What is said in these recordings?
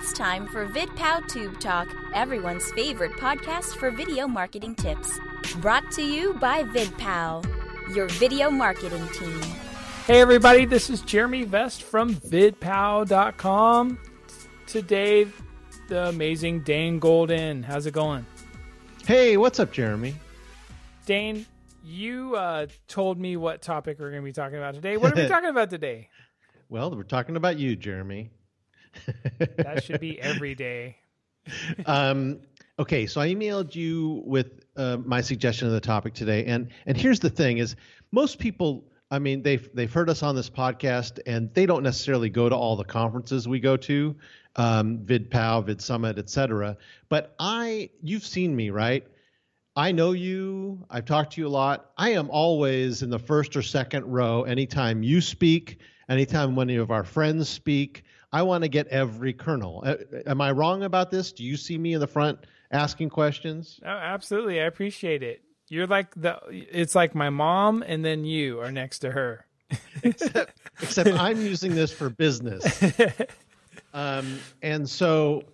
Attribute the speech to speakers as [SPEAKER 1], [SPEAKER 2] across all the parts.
[SPEAKER 1] It's time for VidPow Tube Talk, everyone's favorite podcast for video marketing tips. Brought to you by VidPow, your video marketing team.
[SPEAKER 2] Hey, everybody, this is Jeremy Vest from VidPow.com. Today, the amazing Dane Golden. How's it going?
[SPEAKER 3] Hey, what's up, Jeremy?
[SPEAKER 2] Dane, you uh, told me what topic we're going to be talking about today. What are we talking about today?
[SPEAKER 3] Well, we're talking about you, Jeremy.
[SPEAKER 2] That should be every day.
[SPEAKER 3] um, okay, so I emailed you with uh, my suggestion of the topic today, and and here's the thing: is most people, I mean, they've they've heard us on this podcast, and they don't necessarily go to all the conferences we go to, um, VidPow, VidSummit, etc. But I, you've seen me, right? I know you. I've talked to you a lot. I am always in the first or second row anytime you speak, anytime one of our friends speak. I want to get every kernel. Am I wrong about this? Do you see me in the front asking questions?
[SPEAKER 2] Oh, absolutely. I appreciate it. You're like the it's like my mom and then you are next to her.
[SPEAKER 3] except except I'm using this for business. um and so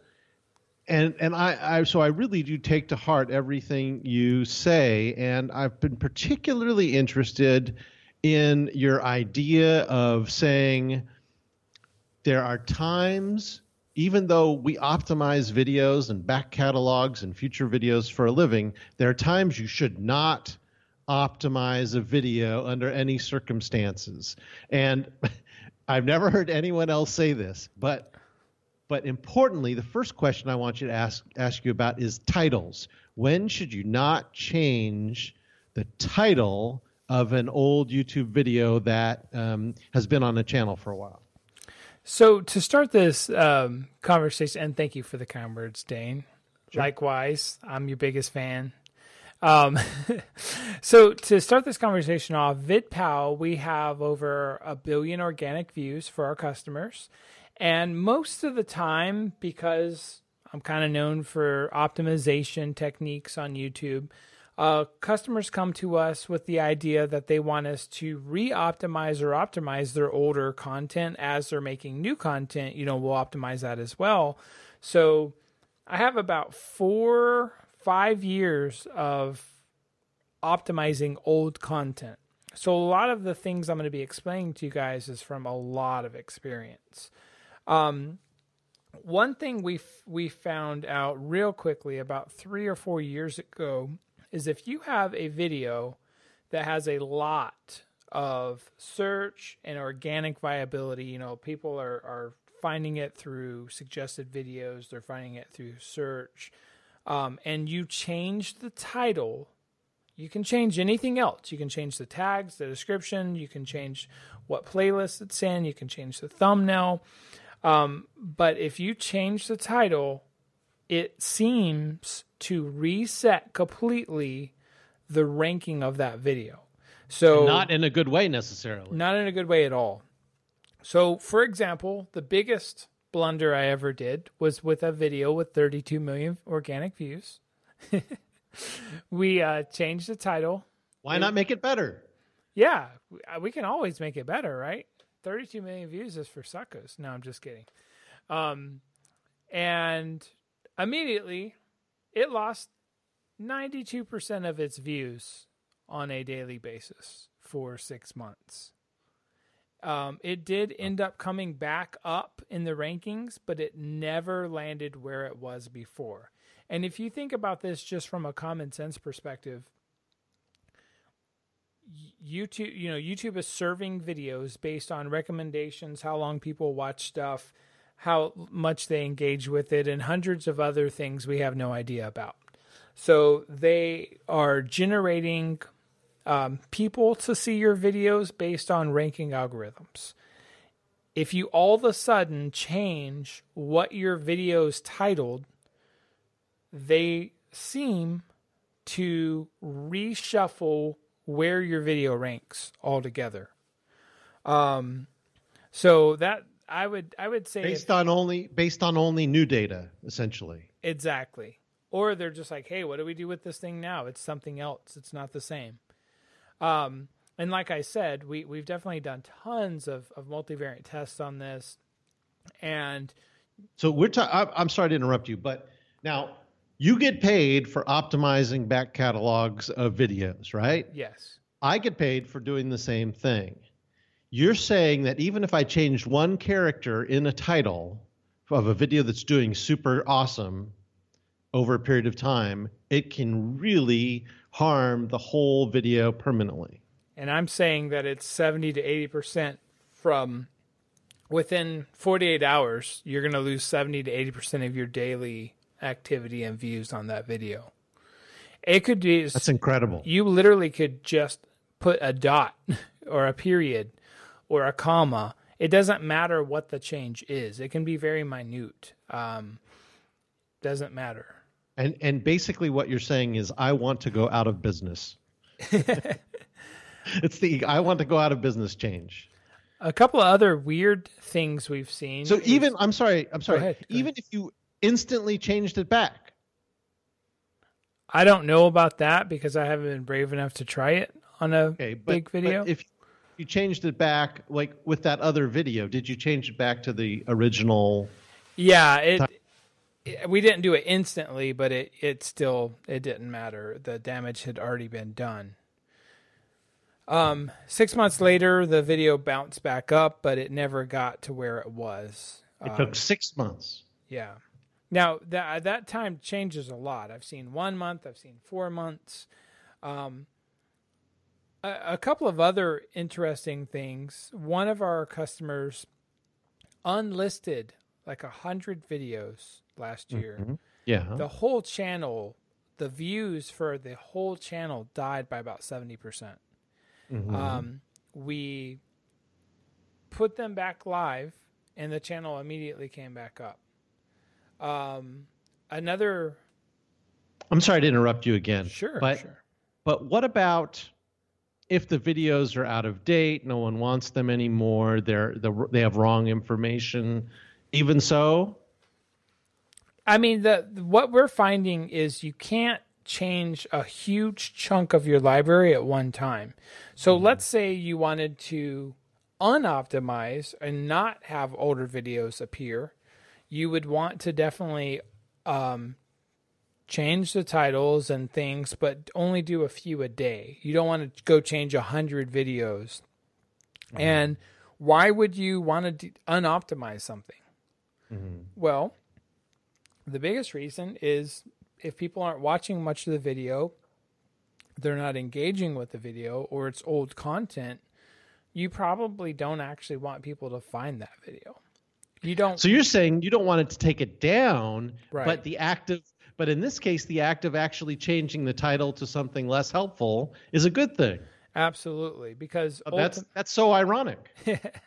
[SPEAKER 3] and and I, I so I really do take to heart everything you say and I've been particularly interested in your idea of saying there are times, even though we optimize videos and back catalogs and future videos for a living, there are times you should not optimize a video under any circumstances. And I've never heard anyone else say this, but but importantly, the first question I want you to ask ask you about is titles. When should you not change the title of an old YouTube video that um, has been on the channel for a while?
[SPEAKER 2] So to start this um, conversation, and thank you for the kind words, Dane. Sure. Likewise, I'm your biggest fan. Um, so to start this conversation off, VidPow, we have over a billion organic views for our customers, and most of the time, because I'm kind of known for optimization techniques on YouTube uh, customers come to us with the idea that they want us to re-optimize or optimize their older content as they're making new content. You know, we'll optimize that as well. So I have about four, five years of optimizing old content. So a lot of the things I'm going to be explaining to you guys is from a lot of experience. Um, one thing we we found out real quickly about three or four years ago is if you have a video that has a lot of search and organic viability, you know, people are, are finding it through suggested videos, they're finding it through search, um, and you change the title, you can change anything else. You can change the tags, the description, you can change what playlist it's in, you can change the thumbnail. Um, but if you change the title, it seems to reset completely the ranking of that video. So
[SPEAKER 3] not in a good way necessarily.
[SPEAKER 2] Not in a good way at all. So for example, the biggest blunder I ever did was with a video with 32 million organic views. we uh, changed the title.
[SPEAKER 3] Why not make it better?
[SPEAKER 2] Yeah, we can always make it better, right? 32 million views is for suckers. No, I'm just kidding. Um, and immediately it lost 92% of its views on a daily basis for six months. Um, it did end up coming back up in the rankings, but it never landed where it was before. And if you think about this just from a common sense perspective, YouTube, you know, YouTube is serving videos based on recommendations, how long people watch stuff, how much they engage with it, and hundreds of other things we have no idea about. So they are generating um, people to see your videos based on ranking algorithms. If you all of a sudden change what your videos titled, they seem to reshuffle where your video ranks altogether. Um, so that I would I would say
[SPEAKER 3] based if, on only based on only new data, essentially.
[SPEAKER 2] Exactly. Or they're just like, hey, what do we do with this thing now? It's something else. It's not the same. Um, and like I said, we we've definitely done tons of of multivariate tests on this, and
[SPEAKER 3] So we're ta- I'm sorry to interrupt you, but now you get paid for optimizing back catalogs of videos, right?
[SPEAKER 2] Yes.
[SPEAKER 3] I get paid for doing the same thing. You're saying that even if I changed one character in a title of a video that's doing super awesome over a period of time, it can really harm the whole video permanently.
[SPEAKER 2] And I'm saying that it's 70 to 80% from within 48 hours, you're going to lose 70 to 80% of your daily activity and views on that video. It could be
[SPEAKER 3] That's incredible.
[SPEAKER 2] You literally could just put a dot or a period or a comma. It doesn't matter what the change is. It can be very minute. Um, doesn't matter.
[SPEAKER 3] And and basically what you're saying is I want to go out of business. it's the I want to go out of business change.
[SPEAKER 2] A couple of other weird things we've seen.
[SPEAKER 3] So
[SPEAKER 2] is-
[SPEAKER 3] even I'm sorry, I'm sorry.
[SPEAKER 2] ahead, go
[SPEAKER 3] even if you instantly changed it back,
[SPEAKER 2] I don't know about that because I haven't been brave enough to try it on a
[SPEAKER 3] okay, but,
[SPEAKER 2] big video.
[SPEAKER 3] if you changed it back like with that other video, did you change it back to the original?
[SPEAKER 2] yeah, it, it- we didn't do it instantly, but it it still it didn't matter. The damage had already been done. Um, six months later, the video bounced back up, but it never got to where it was.
[SPEAKER 3] It
[SPEAKER 2] Um,
[SPEAKER 3] took six months.
[SPEAKER 2] Yeah. Now that that time changes a lot. I've seen one month. I've seen four months. Um, a, couple of other interesting things. One of our customers unlisted like a hundred videos last year.
[SPEAKER 3] Yeah.
[SPEAKER 2] The whole channel, the views for the whole channel died by about seventy percent. Um, we put them back live, and the channel immediately came back up. Um, another
[SPEAKER 3] I'm sorry to interrupt you again.
[SPEAKER 2] sure,
[SPEAKER 3] But
[SPEAKER 2] sure.
[SPEAKER 3] but what about if the videos are out of date, no one wants them anymore, they're the they have wrong information. Even so,
[SPEAKER 2] I mean, the what we're finding is you can't change a huge chunk of your library at one time. So let's say you wanted to unoptimize and not have older videos appear. You would want to definitely um, change the titles and things, but only do a few a day. You don't want to go change a hundred videos. Mm-hmm. And why would you want to de- unoptimize something? Mm-hmm. Well, the biggest reason is if people aren't watching much of the video, they're not engaging with the video, or it's old content, you probably don't actually want people to find that video. You don't.
[SPEAKER 3] so you're saying you don't want it to take it down,
[SPEAKER 2] Right.
[SPEAKER 3] but the act of but in this case the act of actually changing the title to something less helpful is a good thing.
[SPEAKER 2] absolutely because
[SPEAKER 3] That's that's so ironic.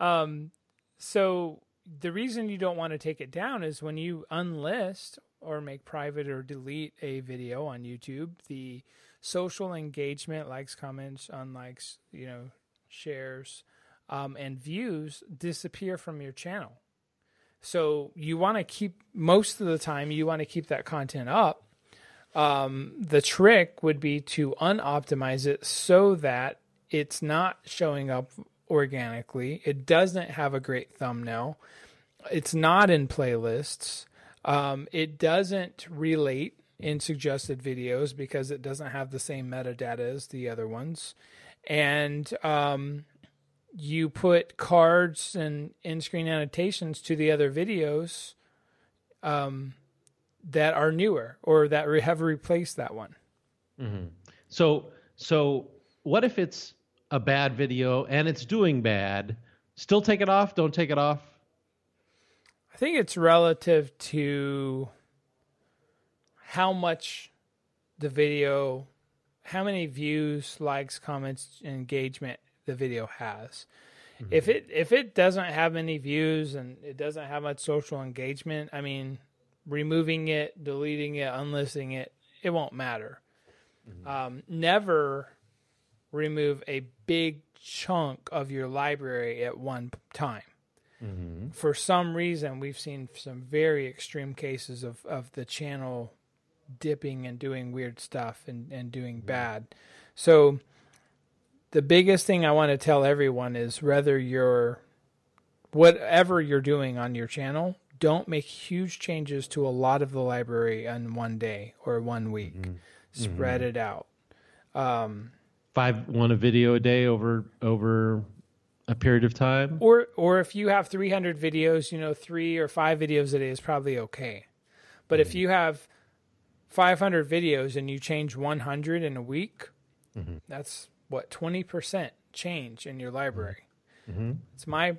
[SPEAKER 2] Um, so the reason you don't want to take it down is when you unlist or make private or delete a video on YouTube, the social engagement, likes, comments, unlikes, you know, shares, um, and views disappear from your channel. So you want to keep most of the time you want to keep that content up. Um, the trick would be to unoptimize it so that it's not showing up organically. It doesn't have a great thumbnail. It's not in playlists. Um, it doesn't relate in suggested videos because it doesn't have the same metadata as the other ones. And um, you put cards and in-screen annotations to the other videos um, that are newer or that re- have replaced that one.
[SPEAKER 3] So so what if it's a bad video and it's doing bad? Still take it off? Don't take it off?
[SPEAKER 2] I think it's relative to how much the video, how many views, likes, comments, engagement the video has. If mm-hmm. it if it doesn't have any views and it doesn't have much social engagement, I mean, removing it, deleting it, unlisting it, it won't matter. Mm-hmm. Um, never remove a big chunk of your library at one time. Mm-hmm. For some reason we've seen some very extreme cases of, of the channel dipping and doing weird stuff and, and doing bad. So the biggest thing i want to tell everyone is whether you're whatever you're doing on your channel, don't make huge changes to a lot of the library in one day or one week. Mm-hmm. Spread mm-hmm. it out. Um,
[SPEAKER 3] Five one a video a day over over a period of time.
[SPEAKER 2] Or or if you have 300 videos, you know, 3 or 5 videos a day is probably okay. But mm-hmm. if you have 500 videos and you change 100 in a week, mm-hmm. that's what 20% change in your library. Mm-hmm. It's my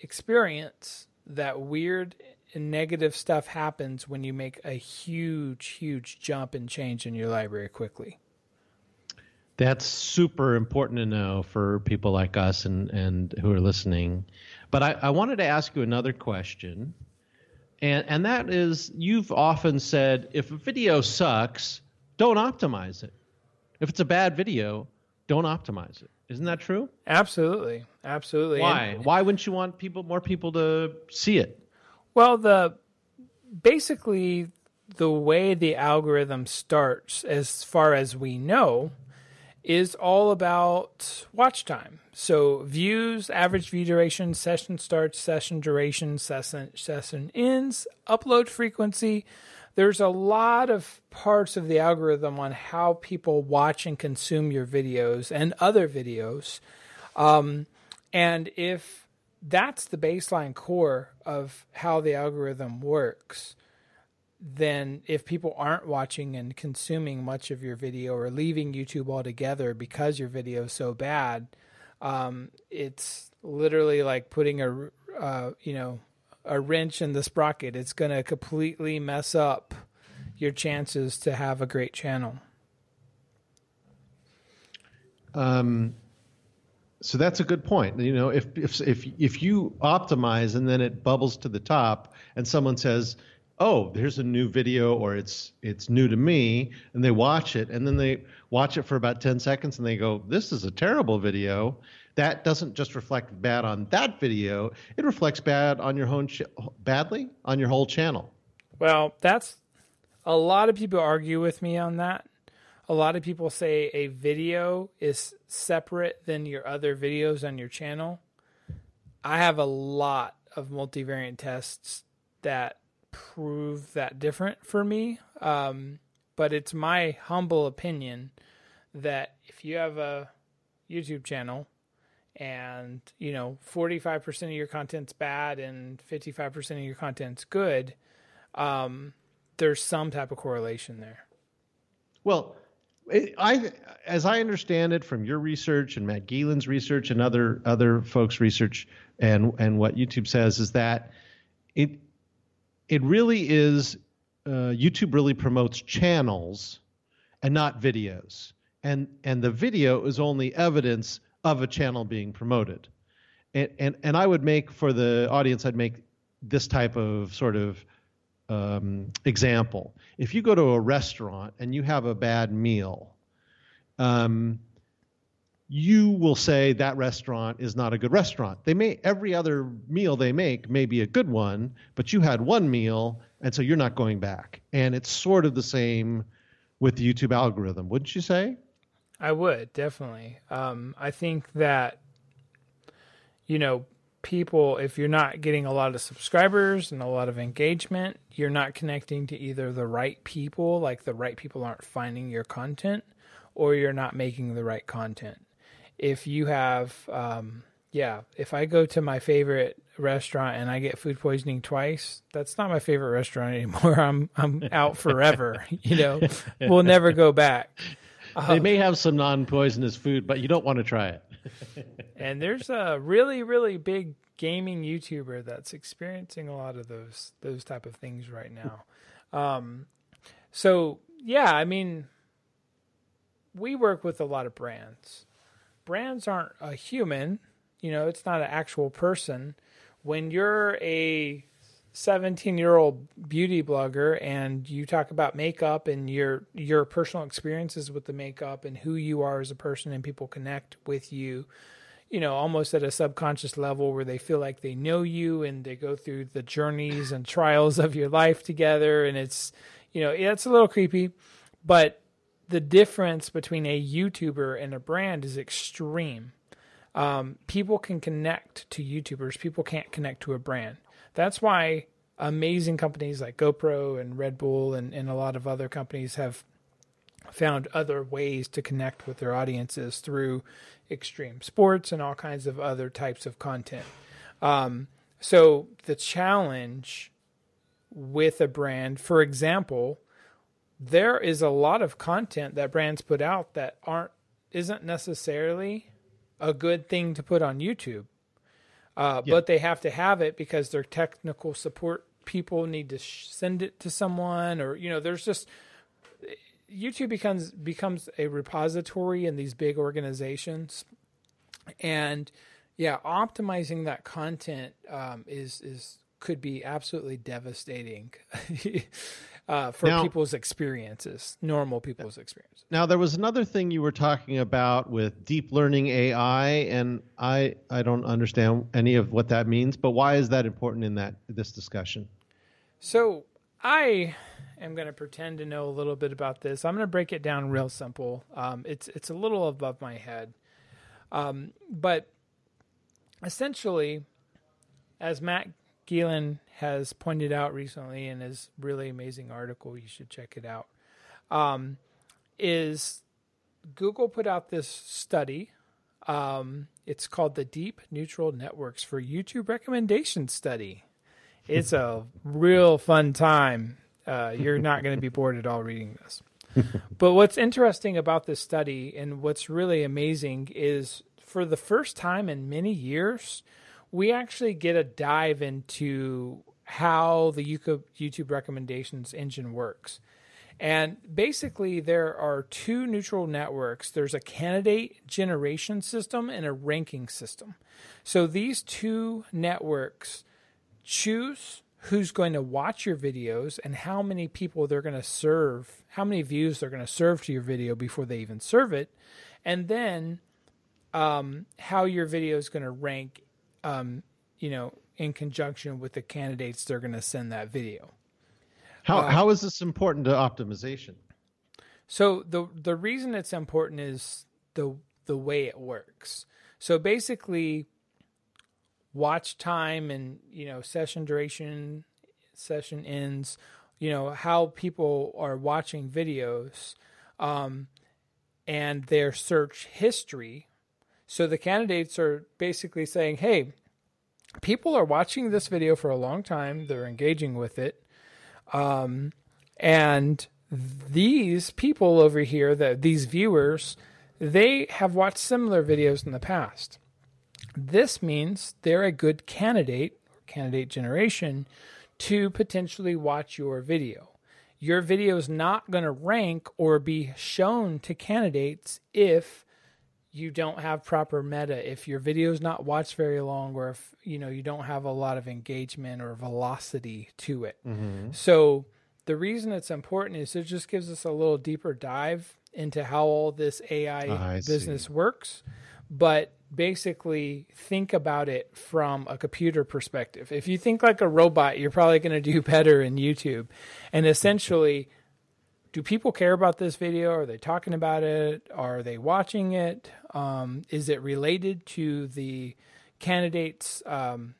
[SPEAKER 2] experience that weird and negative stuff happens when you make a huge huge jump and change in your library quickly.
[SPEAKER 3] That's super important to know for people like us and, and who are listening. But I, I wanted to ask you another question. And, and that is you've often said if a video sucks, don't optimize it. If it's a bad video, don't optimize it. Isn't that true?
[SPEAKER 2] Absolutely. Absolutely.
[SPEAKER 3] Why? And, Why wouldn't you want people more people to see it?
[SPEAKER 2] Well, the basically the way the algorithm starts as far as we know is all about watch time. So views, average view duration, session starts, session duration, session session ends, upload frequency. There's a lot of parts of the algorithm on how people watch and consume your videos and other videos. Um, and if that's the baseline core of how the algorithm works, then if people aren't watching and consuming much of your video or leaving YouTube altogether because your video is so bad, um, it's literally like putting a uh, you know a wrench in the sprocket. It's going to completely mess up your chances to have a great channel.
[SPEAKER 3] Um, so that's a good point. You know, if if if if you optimize and then it bubbles to the top, and someone says, oh, here's a new video or it's it's new to me, and they watch it, and then they watch it for about 10 seconds and they go, this is a terrible video. That doesn't just reflect bad on that video; it reflects bad on your own ch- badly on your whole channel.
[SPEAKER 2] Well, that's a lot of people argue with me on that. A lot of people say a video is separate than your other videos on your channel. I have a lot of multivariate tests that prove that different for me. Um, but it's my humble opinion that if you have a YouTube channel and you know 45% of your content's bad and 55% of your content's good, um, there's some type of correlation there.
[SPEAKER 3] Well, I, as I understand it from your research and Matt Gielen's research and other other folks' research, and and what YouTube says is that it it really is uh, YouTube really promotes channels and not videos, and and the video is only evidence of a channel being promoted, and and and I would make for the audience, I'd make this type of sort of um, example. If you go to a restaurant and you have a bad meal, um, you will say that restaurant is not a good restaurant. They may every other meal they make may be a good one, but you had one meal and so you're not going back. And it's sort of the same with the YouTube algorithm, wouldn't you say?
[SPEAKER 2] I would definitely. Um, I think that you know people if you're not getting a lot of subscribers and a lot of engagement, you're not connecting to either the right people, like the right people aren't finding your content, or you're not making the right content. If you have um, yeah if i go to my favorite restaurant and i get food poisoning twice that's not my favorite restaurant anymore. I'm i'm out forever you know? We'll never go back
[SPEAKER 3] they um, may have some non-poisonous food but you don't want to try it.
[SPEAKER 2] And there's a really really big gaming youtuber that's experiencing a lot of those those type of things right now. Um, so yeah i mean we work with a lot of brands. Brands aren't a human, you know, it's not an actual person. When you're a 17 year old beauty blogger and you talk about makeup and your your personal experiences with the makeup and who you are as a person and people connect with you you know almost at a subconscious level where they feel like they know you and they go through the journeys and trials of your life together and it's you know it's a little creepy but the difference between a YouTuber and a brand is extreme. um, people can connect to YouTubers. People can't connect to a brand. That's why amazing companies like GoPro and Red Bull and, and a lot of other companies have found other ways to connect with their audiences through extreme sports and all kinds of other types of content. Um, so the challenge with a brand, for example, there is a lot of content that brands put out that aren't isn't necessarily a good thing to put on YouTube. Uh, yeah. But they have to have it because their technical support people need to sh- send it to someone, or you know, there's just YouTube becomes becomes a repository in these big organizations, and yeah, optimizing that content um, is is could be absolutely devastating uh, for now, people's experiences, normal people's experiences.
[SPEAKER 3] Now, there was another thing you were talking about with deep learning AI, and I I don't understand any of what that means. But why is that important in that this discussion?
[SPEAKER 2] So I am going to pretend to know a little bit about this. I'm going to break it down real simple. Um, it's it's a little above my head, um, but essentially, as Matt Gielen has pointed out recently in his really amazing article, you should check it out. Um, is Google put out this study. Um, it's called the Deep Neural Networks for YouTube Recommendation Study. It's a real fun time. Uh, you're not going to be bored at all reading this. but what's interesting about this study and what's really amazing is for the first time in many years, we actually get a dive into how the YouTube recommendations engine works. And basically, there are two neural networks there's a candidate generation system and a ranking system. So these two networks choose who's going to watch your videos and how many people they're going to serve, how many views they're going to serve to your video before they even serve it, and then um, how your video is going to rank, um, you know, in conjunction with the candidates they're going to send that video.
[SPEAKER 3] How uh, how is this important to optimization?
[SPEAKER 2] So the the reason it's important is the the way it works. So basically, watch time and you know session duration session ends you know how people are watching videos um, and their search history so the candidates are basically saying hey people are watching this video for a long time. They're engaging with it. Um, and these people over here that these viewers they have watched similar videos in the past. This means they're a good candidate, candidate generation, to potentially watch your video. Your video is not going to rank or be shown to candidates if you don't have proper meta if your video is not watched very long or if you know you don't have a lot of engagement or velocity to it mm-hmm. so the reason it's important is it just gives us a little deeper dive into how all this ai business see. works but basically think about it from a computer perspective. If you think like a robot, you're probably going to do better in YouTube. And essentially, do people care about this video? Are they talking about it? Are they watching it? Um, is it related to the candidate's um,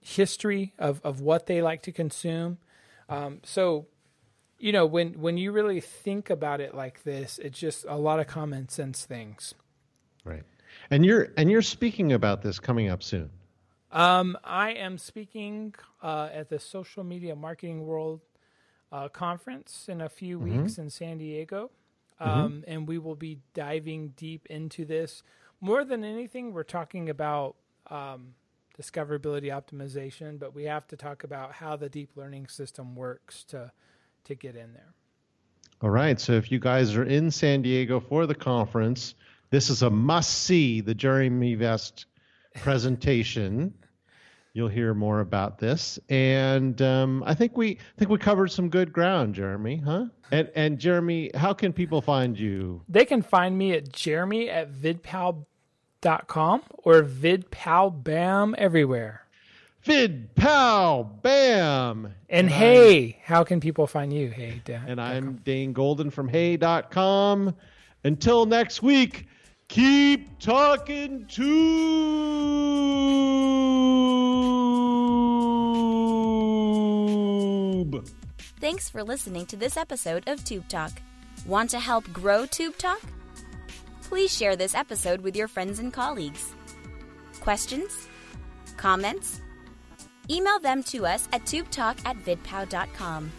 [SPEAKER 2] history of, of what they like to consume? Um, so, you know, when, when you really think about it like this, it's just a lot of common sense things.
[SPEAKER 3] Right. And you're and you're speaking about this coming up soon.
[SPEAKER 2] Um, I am speaking uh, at the Social Media Marketing World uh, Conference in a few mm-hmm. weeks in San Diego, mm-hmm. um, mm-hmm. and we will be diving deep into this. More than anything, we're talking about um, discoverability optimization, but we have to talk about how the deep learning system works to to get in there.
[SPEAKER 3] All right. So if you guys are in San Diego for the conference, this is a must see, the Jeremy Vest presentation. You'll hear more about this, and um, I think we I think we covered some good ground, Jeremy, huh? And and Jeremy, how can people find you?
[SPEAKER 2] They can find me at Jeremy at vidpow.com or vidpowbam everywhere.
[SPEAKER 3] VidPow Bam.
[SPEAKER 2] And, and hey, I'm, how can people find you? Hey,
[SPEAKER 3] Dan. And I'm Dane Golden from hey.com. Until next week, Keep talking tube.
[SPEAKER 1] Thanks for listening to this episode of Tube Talk. Want to help grow Tube Talk? Please share this episode with your friends and colleagues. Questions? Comments? Email them to us at tubetalk at vidpow.com.